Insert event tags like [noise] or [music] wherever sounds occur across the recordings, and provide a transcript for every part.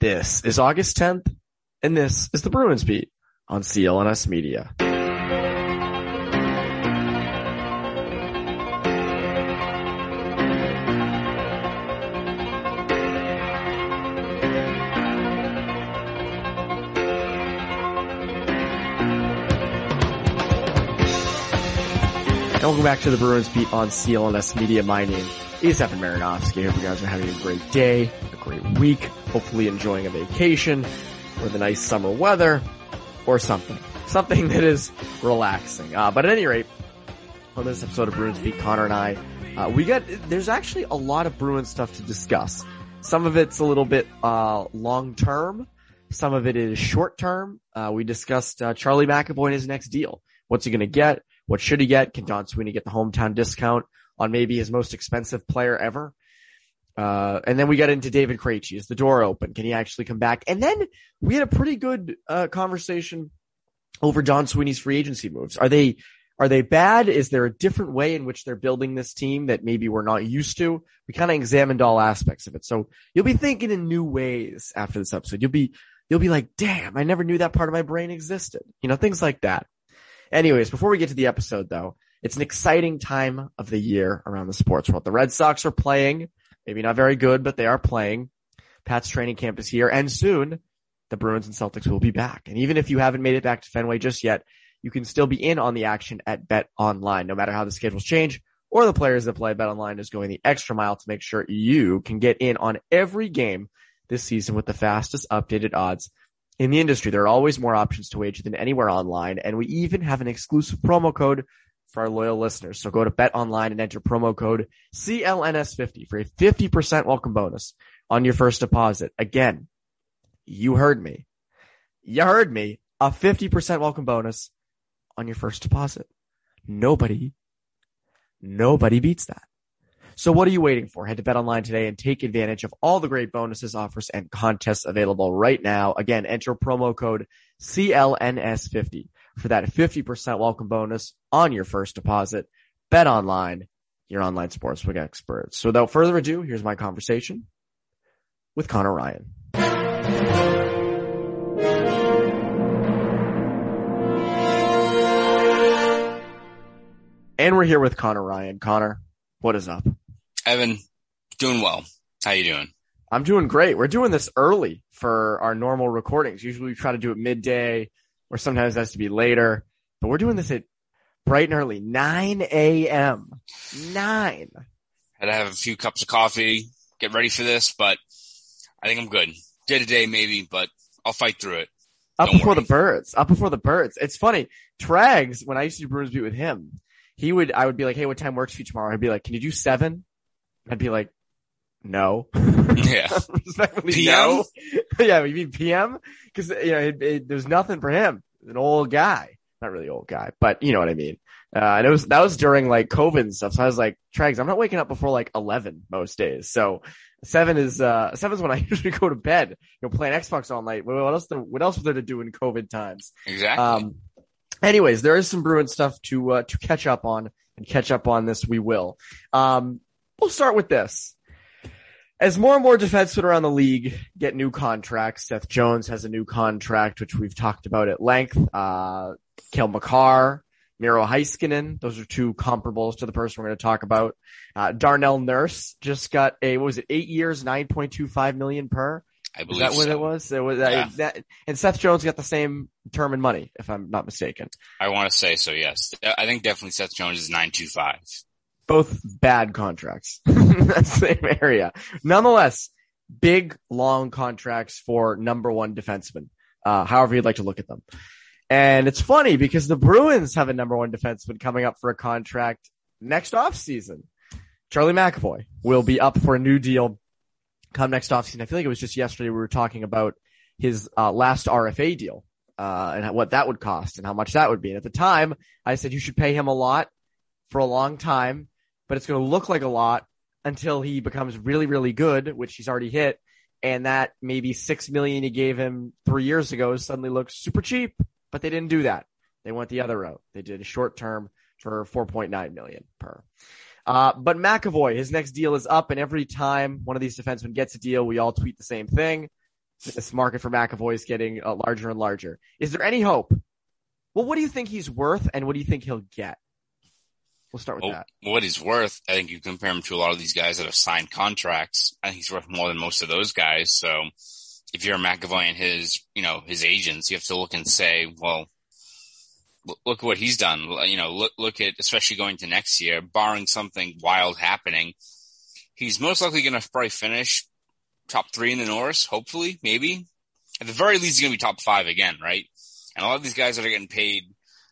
This is August 10th, and this is the Bruins Beat on CLNS Media. Welcome back to the Bruins Beat on CLNS Media. My name is Evan Marinofsky. I hope you guys are having a great day, a great week, hopefully enjoying a vacation or the nice summer weather or something. Something that is relaxing. Uh, but at any rate, on this episode of Bruins Beat, Conor and I, uh, we got, there's actually a lot of Bruins stuff to discuss. Some of it's a little bit, uh, long term. Some of it is short term. Uh, we discussed, uh, Charlie McAvoy and his next deal. What's he going to get? What should he get? Can Don Sweeney get the hometown discount on maybe his most expensive player ever? Uh, and then we got into David Krejci. Is the door open? Can he actually come back? And then we had a pretty good uh, conversation over Don Sweeney's free agency moves. Are they are they bad? Is there a different way in which they're building this team that maybe we're not used to? We kind of examined all aspects of it. So you'll be thinking in new ways after this episode. You'll be you'll be like, damn, I never knew that part of my brain existed. You know, things like that. Anyways, before we get to the episode though, it's an exciting time of the year around the sports world. The Red Sox are playing, maybe not very good, but they are playing. Pat's training camp is here and soon the Bruins and Celtics will be back. And even if you haven't made it back to Fenway just yet, you can still be in on the action at Bet Online, no matter how the schedules change or the players that play Bet Online is going the extra mile to make sure you can get in on every game this season with the fastest updated odds in the industry. There are always more options to wager than anywhere online, and we even have an exclusive promo code for our loyal listeners. So go to Bet Online and enter promo code CLNS50 for a 50% welcome bonus on your first deposit. Again, you heard me. You heard me. A 50% welcome bonus on your first deposit. Nobody, nobody beats that. So what are you waiting for? Head to Bet Online today and take advantage of all the great bonuses, offers, and contests available right now. Again, enter promo code CLNS50 for that 50% welcome bonus on your first deposit. Bet Online, your online sportsbook experts. So without further ado, here's my conversation with Conor Ryan. And we're here with Conor Ryan. Conor, what is up? Evan, doing well. How you doing? I'm doing great. We're doing this early for our normal recordings. Usually we try to do it midday or sometimes it has to be later, but we're doing this at bright and early, 9 a.m. 9. Had to have a few cups of coffee, get ready for this, but I think I'm good. Day to day maybe, but I'll fight through it. Up Don't before worry. the birds. Up before the birds. It's funny. Trags, when I used to do Bruins Beat with him, he would, I would be like, hey, what time works for you tomorrow? He'd be like, can you do seven? I'd be like, no. Yeah. [laughs] PM? no. [laughs] yeah, you mean PM? Cause, you know, it, it, there's nothing for him. An old guy. Not really old guy, but you know what I mean. Uh, and it was, that was during like COVID and stuff. So I was like, Trags, I'm not waking up before like 11 most days. So seven is, uh, seven's when I [laughs] usually go to bed, you know, playing Xbox all night. What else, what else was there to do in COVID times? Exactly. Um, anyways, there is some Bruin stuff to uh, to catch up on, and catch up on this we will. Um, we'll start with this. As more and more defensemen around the league get new contracts, Seth Jones has a new contract, which we've talked about at length. Uh, Cale Makar, Miro Heiskanen, those are two comparables to the person we're going to talk about. Uh, Darnell Nurse just got a, what was it, eight years, 9.25 million per? I Is believe that what it was? It was Yeah. that, and Seth Jones got the same term and money, if I'm not mistaken. I want to say so. Yes. I think definitely Seth Jones is 925. both bad contracts. [laughs] That's the same area. Nonetheless, big, long contracts for number one defenseman. Uh, however you'd like to look at them. And it's funny because the Bruins have a number one defenseman coming up for a contract next offseason. Charlie McAvoy will be up for a new deal come next offseason. I feel like it was just yesterday we were talking about his uh, last RFA deal uh, and what that would cost and how much that would be. And at the time, I said you should pay him a lot for a long time, but it's going to look like a lot until he becomes really, really good, which he's already hit. And that maybe six million he gave him three years ago suddenly looks super cheap, but they didn't do that. They went the other route. They did a short term for 4.9 million per. Uh, but McAvoy, his next deal is up, and every time one of these defensemen gets a deal, we all tweet the same thing. this market for McAvoy is getting uh, larger and larger. Is there any hope? Well, what do you think he's worth, and what do you think he'll get? We'll start with well, that. What he's worth, I think you compare him to a lot of these guys that have signed contracts. I think he's worth more than most of those guys. So if you're a McAvoy and his, you know, his agents, you have to look and say, well, look what he's done. You know, look, look at, especially going to next year, barring something wild happening, he's most likely going to probably finish top three in the Norris, hopefully, maybe. At the very least, he's going to be top five again, right? And a lot of these guys that are getting paid,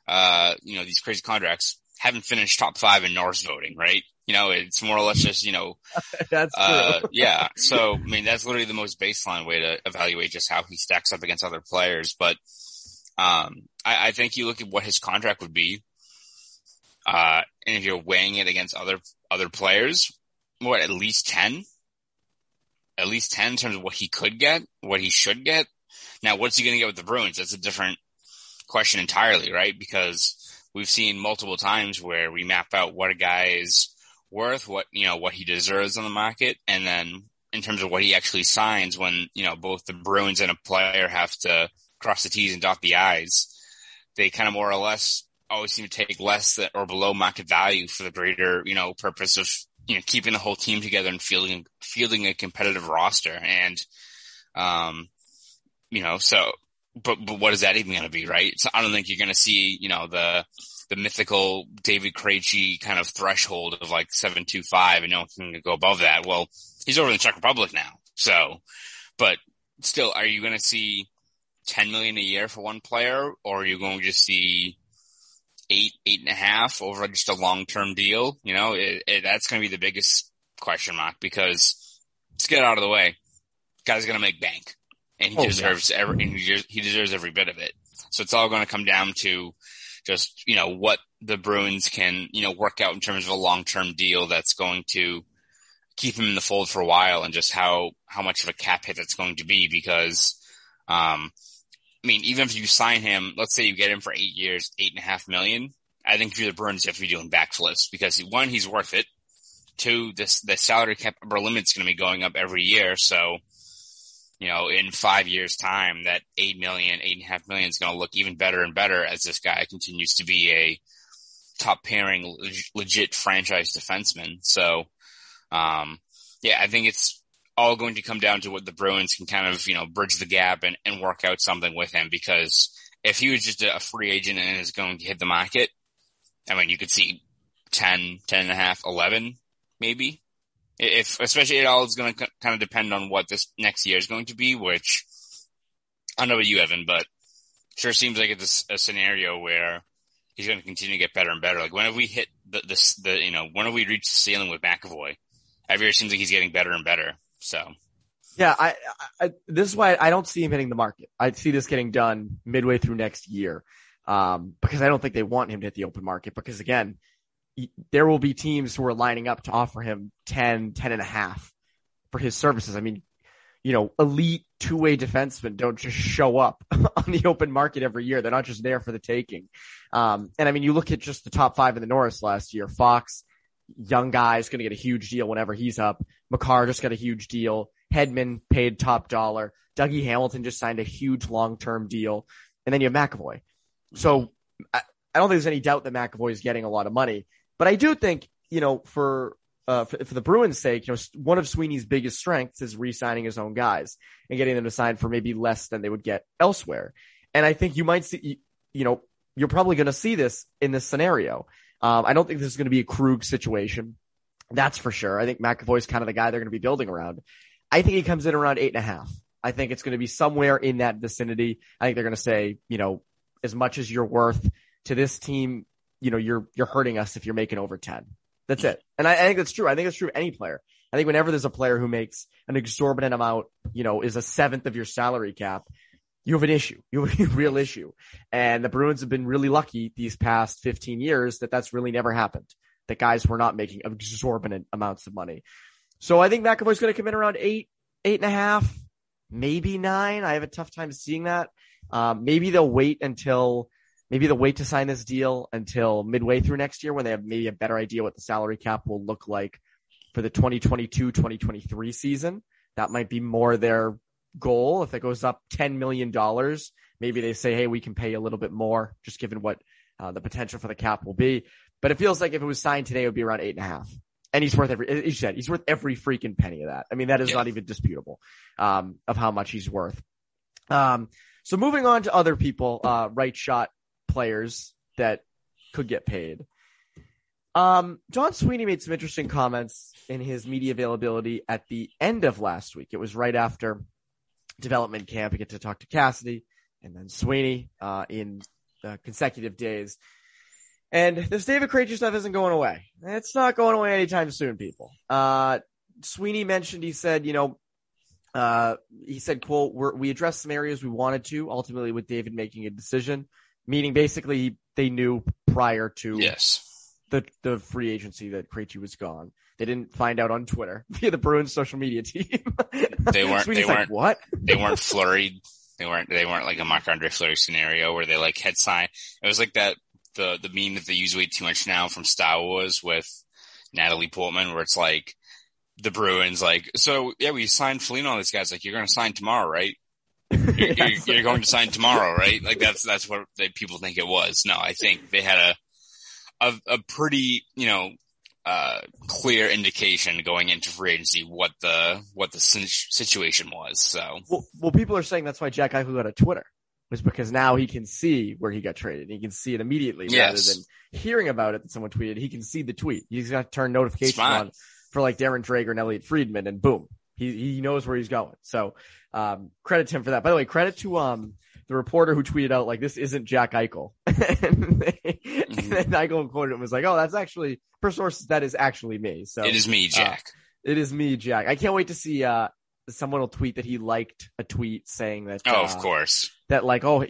uh, you know, these crazy contracts haven't finished top five in Norris voting, right? You know, it's more or less just, you know, [laughs] that's uh, [laughs] yeah. So, I mean, that's literally the most baseline way to evaluate just how he stacks up against other players. But, um, I, I think you look at what his contract would be, uh, and if you're weighing it against other, other players, what, at least 10? At least 10 in terms of what he could get, what he should get. Now, what's he going to get with the Bruins? That's a different question entirely, right? Because we've seen multiple times where we map out what a guy is worth, what, you know, what he deserves on the market. And then in terms of what he actually signs when, you know, both the Bruins and a player have to cross the T's and dot the I's, they kind of more or less always seem to take less than, or below market value for the greater, you know, purpose of, you know, keeping the whole team together and fielding, fielding a competitive roster. And, um, you know, so but but what is that even going to be, right? So I don't think you're going to see, you know, the the mythical David Krejci kind of threshold of like seven two five, and no one can go above that. Well, he's over in the Czech Republic now, so. But still, are you going to see ten million a year for one player, or are you going to see eight eight and a half over just a long term deal? You know, it, it, that's going to be the biggest question mark because let's get out of the way. Guy's going to make bank and he oh, deserves yeah. every he deserves every bit of it. So it's all going to come down to just you know what the Bruins can you know work out in terms of a long term deal that's going to keep him in the fold for a while, and just how how much of a cap hit that's going to be because. Um, I mean, even if you sign him, let's say you get him for eight years, eight and a half million. I think if you're the Bruins, you have to be doing backflips because one, he's worth it. Two, this the salary cap upper limit's going to be going up every year, so you know, in five years time, that eight million, eight and a half million is going to look even better and better as this guy continues to be a top pairing, legit franchise defenseman. So, um, yeah, I think it's all going to come down to what the Bruins can kind of, you know, bridge the gap and, and work out something with him because if he was just a free agent and is going to hit the market, I mean, you could see 10, 10 and a half, 11 maybe if especially it all is going to kind of depend on what this next year is going to be, which I don't know about you, Evan, but sure seems like it's a, scenario where he's going to continue to get better and better. Like when have we hit the, this, the, you know, when have we reached the ceiling with McAvoy? Every year seems like he's getting better and better. So. Yeah, I, I, this is why I don't see him hitting the market. I see this getting done midway through next year. Um, because I don't think they want him to hit the open market because again, there will be teams who are lining up to offer him 10, 10 and a half for his services. I mean, you know, elite two way defensemen don't just show up [laughs] on the open market every year. They're not just there for the taking. Um, and I mean, you look at just the top five in the Norris last year, Fox, young guy is going to get a huge deal whenever he's up. Makar just got a huge deal. Hedman paid top dollar. Dougie Hamilton just signed a huge long term deal. And then you have McAvoy. So I, I don't think there's any doubt that McAvoy is getting a lot of money. But I do think, you know, for, uh, for, for, the Bruins' sake, you know, one of Sweeney's biggest strengths is re-signing his own guys and getting them to sign for maybe less than they would get elsewhere. And I think you might see, you know, you're probably going to see this in this scenario. Um, I don't think this is going to be a Krug situation. That's for sure. I think McAvoy's kind of the guy they're going to be building around. I think he comes in around eight and a half. I think it's going to be somewhere in that vicinity. I think they're going to say, you know, as much as you're worth to this team, you know, you're, you're hurting us if you're making over 10. That's it. And I, I think that's true. I think that's true of any player. I think whenever there's a player who makes an exorbitant amount, you know, is a seventh of your salary cap, you have an issue. You have a [laughs] real issue. And the Bruins have been really lucky these past 15 years that that's really never happened. That guys were not making exorbitant amounts of money. So I think McAvoy's going to come in around eight, eight and a half, maybe nine. I have a tough time seeing that. Um, maybe they'll wait until maybe they'll wait to sign this deal until midway through next year when they have maybe a better idea what the salary cap will look like for the 2022-2023 season. That might be more their goal, if it goes up $10 million, maybe they say, Hey, we can pay a little bit more just given what uh, the potential for the cap will be. But it feels like if it was signed today, it would be around eight and a half. And he's worth every, he said, he's worth every freaking penny of that. I mean, that is yeah. not even disputable, um, of how much he's worth. Um, so moving on to other people, uh, right shot players that could get paid. Um, Don Sweeney made some interesting comments in his media availability at the end of last week. It was right after development camp. We get to talk to Cassidy and then Sweeney, uh, in uh, consecutive days. And this David Krejci stuff isn't going away. It's not going away anytime soon, people. Uh, Sweeney mentioned, he said, you know, uh, he said, quote, we addressed some areas we wanted to, ultimately with David making a decision, meaning basically they knew prior to yes the the free agency that Krejci was gone. They didn't find out on Twitter [laughs] via the Bruins social media team. they [laughs] weren't. they weren't. Like, what? they weren't [laughs] flurried. They weren't. They weren't like a Marc Andre Fleury scenario where they like head sign. It was like that the the meme that they use way too much now from Star Wars with Natalie Portman, where it's like the Bruins like, so yeah, we signed Foligno on this guy's like, you're going to sign tomorrow, right? [laughs] You're, you're, you're, going to sign tomorrow, right? Like that's that's what they, people think it was. No, I think they had a a, a pretty, you know, uh, clear indication going into free agency what the what the situation was. So, well, well, people are saying that's why Jack Eichel got a Twitter was because now he can see where he got traded. He can see it immediately yes. rather than hearing about it that someone tweeted. He can see the tweet. He's got to turn notifications on for like Darren Dreger and Elliotte Friedman, and boom, he he knows where he's going. So, um, credit to him for that. By the way, credit to um the reporter who tweeted out like this isn't Jack Eichel, and, [laughs] they, mm-hmm. and then Eichel quoted him was like, "Oh, that's actually per sources that is actually me." So it is me, uh, Jack. Uh, it is me, Jack. I can't wait to see. uh Someone will tweet that he liked a tweet saying that. Oh, uh, of course. That like, oh,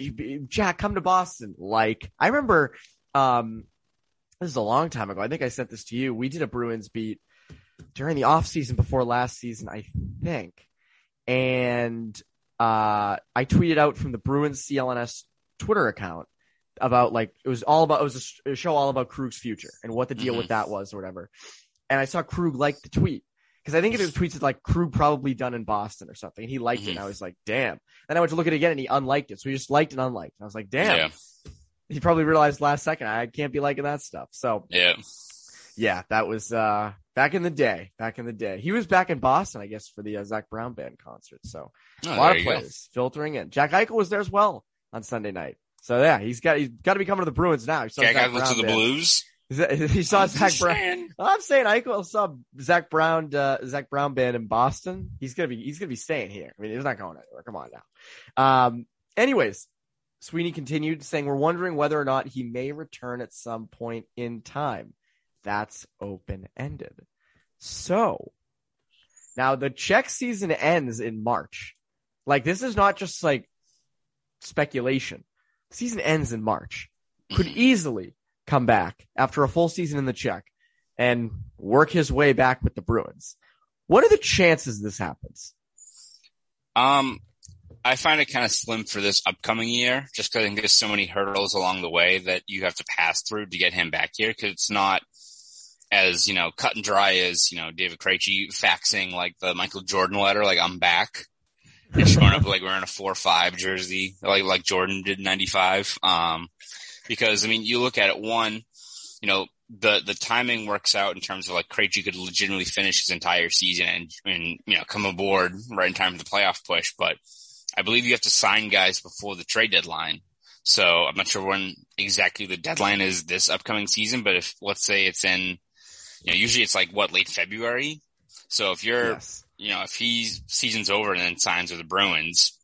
Jack, come to Boston. Like, I remember, um, this is a long time ago. I think I sent this to you. We did a Bruins beat during the off season before last season, I think. And uh, I tweeted out from the Bruins CLNS Twitter account about like it was all about it was a, show all about Krug's future and what the deal mm-hmm. with that was or whatever. And I saw Krug like the tweet because I think it was tweets like Krug probably done in Boston or something. And he liked mm-hmm. it. And I was like, damn. Then I went to look at it again and he unliked it. So he just liked and unliked. And I was like, damn. Yeah. He probably realized last second I can't be liking that stuff. So yeah, yeah, that was uh back in the day. Back in the day, he was back in Boston, I guess, for the uh, Zac Brown band concert. So oh, a lot of players go. filtering in. Jack Eichel was there as well on Sunday night. So yeah, he's got he's got to be coming to the Bruins now. He saw Jack Zach Eichel to the band. Blues. [laughs] He saw I'm Zac Brown. I'm saying Eichel saw Zac Brown, uh, Zac Brown band in Boston. He's gonna be he's gonna be staying here. I mean, he's not going anywhere. Come on now. Um. Anyways, Sweeney continued saying, "We're wondering whether or not he may return at some point in time." That's open ended. So now the Czech season ends in March. Like this is not just like speculation. The season ends in March. Could [clears throat] easily come back after a full season in the Czech and work his way back with the Bruins. What are the chances this happens? Um, I find it kind of slim for this upcoming year, just because I think there's so many hurdles along the way that you have to pass through to get him back here. Because it's not as, you know, cut and dry as, you know, David Krejci faxing like the Michael Jordan letter, like I'm back. And showing up like wearing a four five jersey, like like Jordan did in ninety five. Um, because I mean, you look at it. One, you know, the the timing works out in terms of like Krejci could legitimately finish his entire season and and you know come aboard right in time for the playoff push. But I believe you have to sign guys before the trade deadline. So I'm not sure when exactly the deadline is this upcoming season, but if let's say it's in you know, usually it's like what late February. So if you're, yes. you know, if he's season's over and then signs with the Bruins,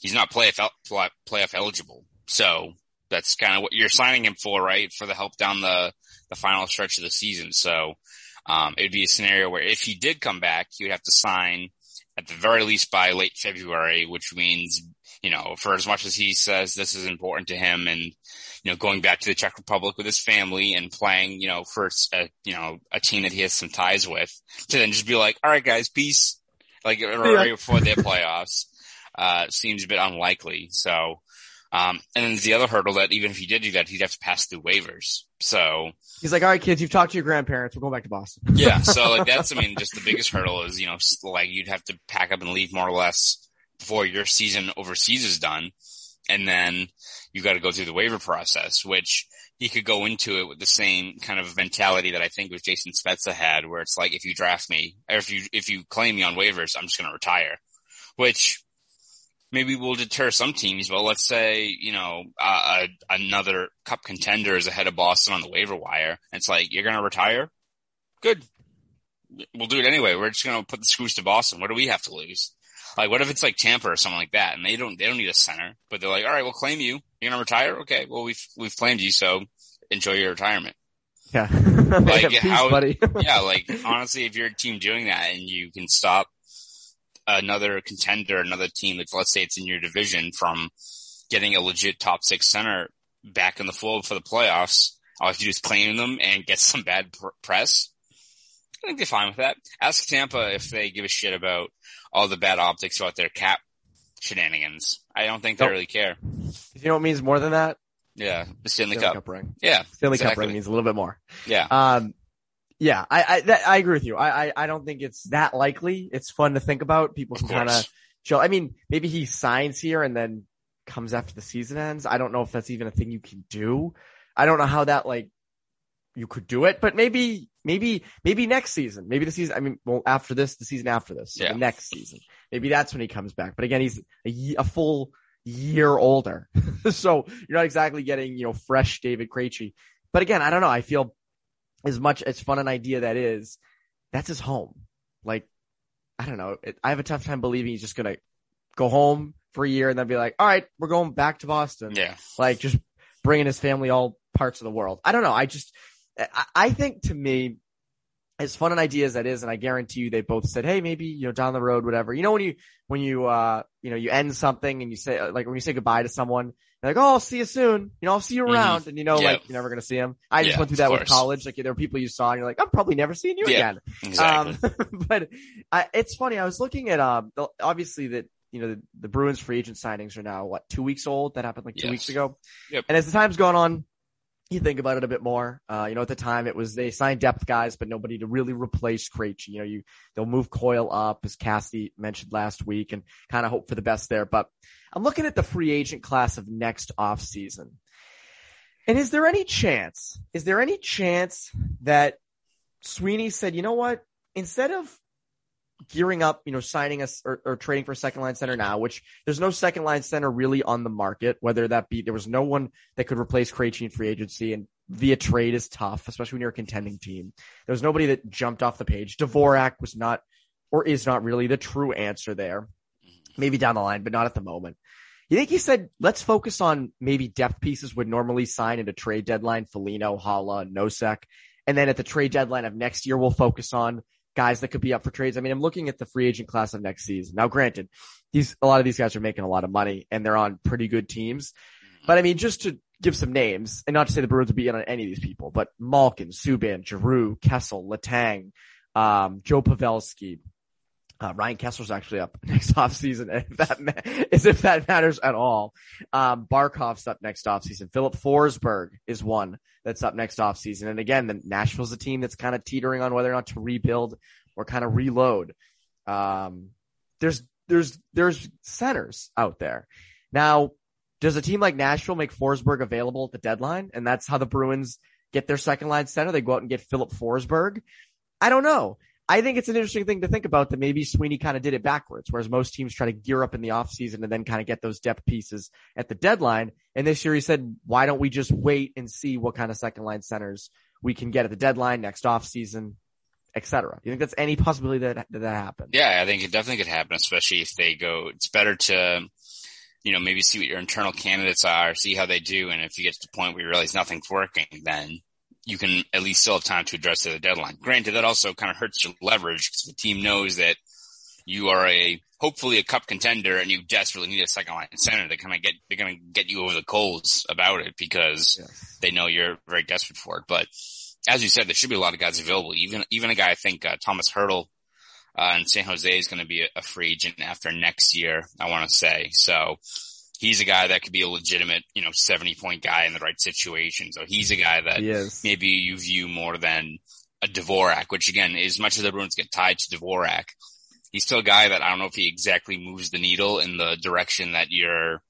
he's not playoff playoff eligible. So that's kind of what you're signing him for, right? For the help down the the final stretch of the season. So um, it'd be a scenario where if he did come back, he would have to sign at the very least by late February, which means you know, for as much as he says this is important to him and, you know, going back to the Czech Republic with his family and playing, you know, for a, you know, a team that he has some ties with to then just be like, all right, guys, peace. Like right before their playoffs, uh, seems a bit unlikely. So, um, and then the other hurdle that even if he did do that, he'd have to pass through waivers. So he's like, all right, kids, you've talked to your grandparents. We're going back to Boston. [laughs] yeah. So like [laughs] that's, I mean, just the biggest hurdle is, you know, like you'd have to pack up and leave more or less before your season overseas is done. And then you got to go through the waiver process, which he could go into it with the same kind of mentality that I think was Jason Spezza had, where it's like, if you draft me, or if you, if you claim me on waivers, I'm just going to retire, which maybe will deter some teams. But let's say, you know, uh, another cup contender is ahead of Boston on the waiver wire. It's like, you're going to retire? Good. We'll do it anyway. We're just going to put the screws to Boston. What do we have to lose? Like, what if it's like Tampa or something like that, and they don't they don't need a center, but they're like, all right, we'll claim you. You're gonna retire? Okay, well we've we've claimed you, so enjoy your retirement. Yeah, [laughs] like Peace, how, buddy. [laughs] yeah, like honestly, if you're a team doing that and you can stop another contender, another team that's let's say it's in your division from getting a legit top six center back in the fold for the playoffs, all you have to do is claim them and get some bad pr- press. I think they're fine with that. Ask Tampa if they give a shit about all the bad optics about their cap shenanigans. I don't think they Nope. really care. You know what means more than that? Yeah, the Stanley, Stanley Cup. Cup ring. Yeah, Stanley Cup ring means a little bit more. Yeah, Um, yeah, I I, that, I agree with you. I, I I don't think it's that likely. It's fun to think about. People can kind of chill. I mean, maybe he signs here and then comes after the season ends. I don't know if that's even a thing you can do. I don't know how that like you could do it, but maybe maybe maybe next season, maybe the season. I mean, well, after this, the season after this, so Yeah. the next season, maybe that's when he comes back. But again, he's a, a full year older, [laughs] so you're not exactly getting you know fresh David Krejci. But again, I don't know. I feel as much as fun an idea that is, that's his home. Like, I don't know. It, I have a tough time believing he's just gonna go home for a year and then be like, all right, we're going back to Boston. yeah, Like just bringing his family all parts of the world. I don't know. I just, I, think to me, as fun an idea as that is, and I guarantee you they both said, Hey, maybe, you know, down the road, whatever, you know, when you, when you, uh, you know, you end something and you say, like when you say goodbye to someone, you're like, Oh, I'll see you soon. You know, I'll see you Mhm. around. And you know, Yeah. like you're never going to see him. I just Yeah, went through that with college. Like there were people you saw and you're like, I'm probably never seeing you Yeah. again. exactly. Um, [laughs] but I, it's funny. I was looking at um, the- obviously that you know the, the Bruins free agent signings are now what two weeks old. That happened like two Yes. weeks ago. Yep. And as the time's gone on, you think about it a bit more. Uh, you know, at the time it was they signed depth guys, but nobody to really replace Krejci. You know, you they'll move Coyle up as Cassidy mentioned last week, and kind of hope for the best there. But I'm looking at the free agent class of next off season. And is there any chance, is there any chance that Sweeney said, you know what, instead of gearing up, you know, signing us or, or trading for second line center now, which there's no second line center really on the market, whether that be, there was no one that could replace Krejci in free agency and via trade is tough, especially when you're a contending team. There was nobody that jumped off the page. Dvorak was not or is not really the true answer there. Maybe down the line, but not at the moment. You think he said, let's focus on maybe depth pieces would normally sign at a trade deadline, Foligno, Haula, Nosek. And then at the trade deadline of next year, we'll focus on guys that could be up for trades. I mean, I'm looking at the free agent class of next season. Now, granted, these, a lot of these guys are making a lot of money and they're on pretty good teams. But I mean, just to give some names and not to say the Bruins would be in on any of these people, but Malkin, Subban, Giroux, Kessel, Letang, um, Joe Pavelski, uh, Ryan Kesler's actually up [laughs] next offseason, if that ma- as if that matters at all. Um, Barkov's up next offseason. Filip Forsberg is one that's up next offseason. And again, the Nashville's a team that's kind of teetering on whether or not to rebuild or kind of reload. Um, there's, there's, there's centers out there. Now, does a team like Nashville make Forsberg available at the deadline? And that's how the Bruins get their second line center. They go out and get Filip Forsberg. I don't know. I think it's an interesting thing to think about that maybe Sweeney kind of did it backwards, whereas most teams try to gear up in the offseason and then kind of get those depth pieces at the deadline. And this year he said, why don't we just wait and see what kind of second line centers we can get at the deadline next offseason, et cetera. You think that's any possibility that that, that happens? Yeah, I think it definitely could happen, especially if they go. It's better to, you know, maybe see what your internal candidates are, see how they do, and if you get to the point where you realize nothing's working, then you can at least still have time to address the deadline. Granted, that also kind of hurts your leverage because the team knows that you are a hopefully a cup contender and you desperately need a second line center. They kind of get they're going to get you over the coals about it because they know you're very desperate for it. But as you said, there should be a lot of guys available. Even even a guy I think uh, Tomas Hertl uh, in San Jose is going to be a, a free agent after next year. I want to say so. He's a guy that could be a legitimate, you know, 70 point guy in the right situation. So he's a guy that maybe you view more than a Dvorak, which again, as much as the Bruins get tied to Dvorak, he's still a guy that I don't know if he exactly moves the needle in the direction that you're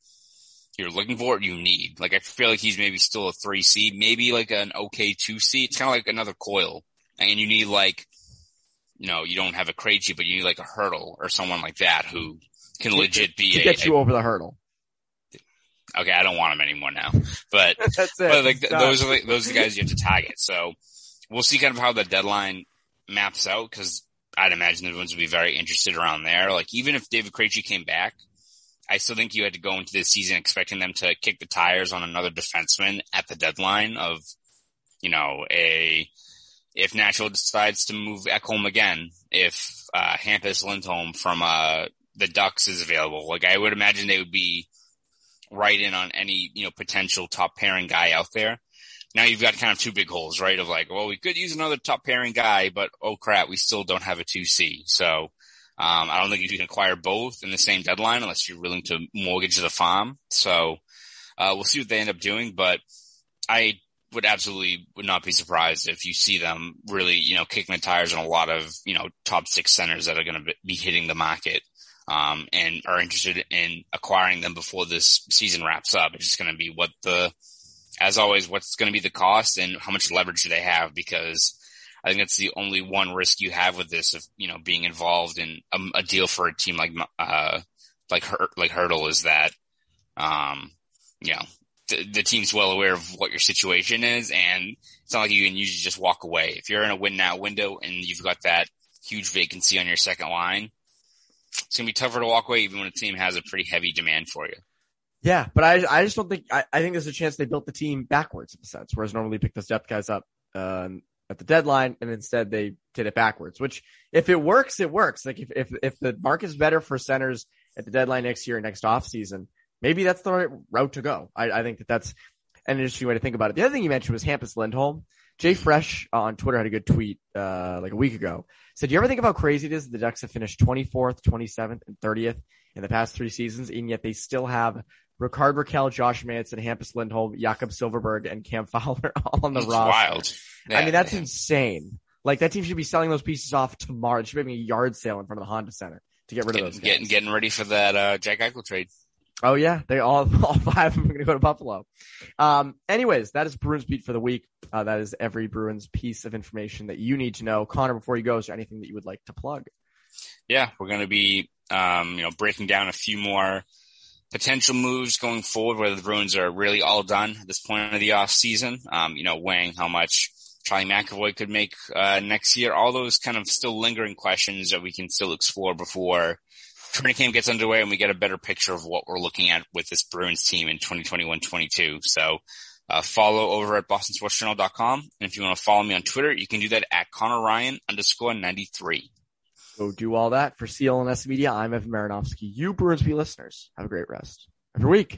you're looking for you need. Like I feel like he's maybe still a three C, maybe like an okay two C. It's kind of like another Coyle, and you need like you know you don't have a Krejci, but you need like a Hertl or someone like that who can legit be to a, get you a- over the hurdle. Okay. I don't want him anymore now, but [laughs] but like th- those are the, those are the guys you have to target. So we'll see kind of how the deadline maps out because I'd imagine everyone's would be very interested around there. Like even if David Krejci came back, I still think you had to go into this season expecting them to kick the tires on another defenseman at the deadline of, you know, a if Nashville decides to move Ekholm again, if uh, Hampus Lindholm from uh, the Ducks is available, like I would imagine they would be right in on any you know potential top pairing guy out there. Now you've got kind of two big holes, right? Of like, well, we could use another top pairing guy, but oh crap, we still don't have a two C. So um, I don't think you can acquire both in the same deadline unless you're willing to mortgage the farm. So uh, we'll see what they end up doing, but I would absolutely would not be surprised if you see them really, you know, kicking the tires on a lot of, you know, top six centers that are going to be hitting the market. Um, and are interested in acquiring them before this season wraps up. It's just going to be what the, as always, what's going to be the cost and how much leverage do they have? Because I think that's the only one risk you have with this of, you know, being involved in a, a deal for a team like, uh, like, Hur- like Hertl is that, um, you know, the, the team's well aware of what your situation is and it's not like you can usually just walk away. If you're in a win now window and you've got that huge vacancy on your second line, it's gonna be tougher to walk away even when a team has a pretty heavy demand for you. Yeah, but I I just don't think I, I think there's a chance they built the team backwards in a sense, whereas normally you pick those depth guys up um, at the deadline, and instead they did it backwards. Which, if it works, it works. Like if if if the market's better for centers at the deadline next year, next off season, maybe that's the right route to go. I, I think that that's an interesting way to think about it. The other thing you mentioned was Hampus Lindholm. Jay Fresh on Twitter had a good tweet uh, like a week ago. Said, "Do you ever think of how crazy it is that the Ducks have finished 24th, 27th, and 30th in the past three seasons, and yet they still have Rickard Rakell, Josh Manson, Hampus Lindholm, Jakob Silfverberg, and Cam [laughs] Fowler all on the It's roster. wild. I mean, that's Yeah. insane. Like that team should be selling those pieces off tomorrow. It should be having a yard sale in front of the Honda Center to get rid of getting, those. getting getting ready for that uh, Jack Eichel trade. Oh yeah, they all [laughs] all five of them are going to go to Buffalo. Um, anyways, that is Bruins beat for the week. Uh, that is every Bruins piece of information that you need to know. Conor, before you go, is there anything that you would like to plug? Yeah, we're going to be um, you know breaking down a few more potential moves going forward, whether the Bruins are really all done at this point of the off season. Um, you know, weighing how much Charlie McAvoy could make uh, next year. All those kind of still lingering questions that we can still explore before training camp gets underway and we get a better picture of what we're looking at with this Bruins team in 2021-22. So uh, follow over at bostonsportsjournal.com. And if you want to follow me on Twitter, you can do that at Conor Ryan underscore 93. Go do all that for CLNS Media. I'm Evan Marinofsky. You Bruins be listeners, have a great rest of your week.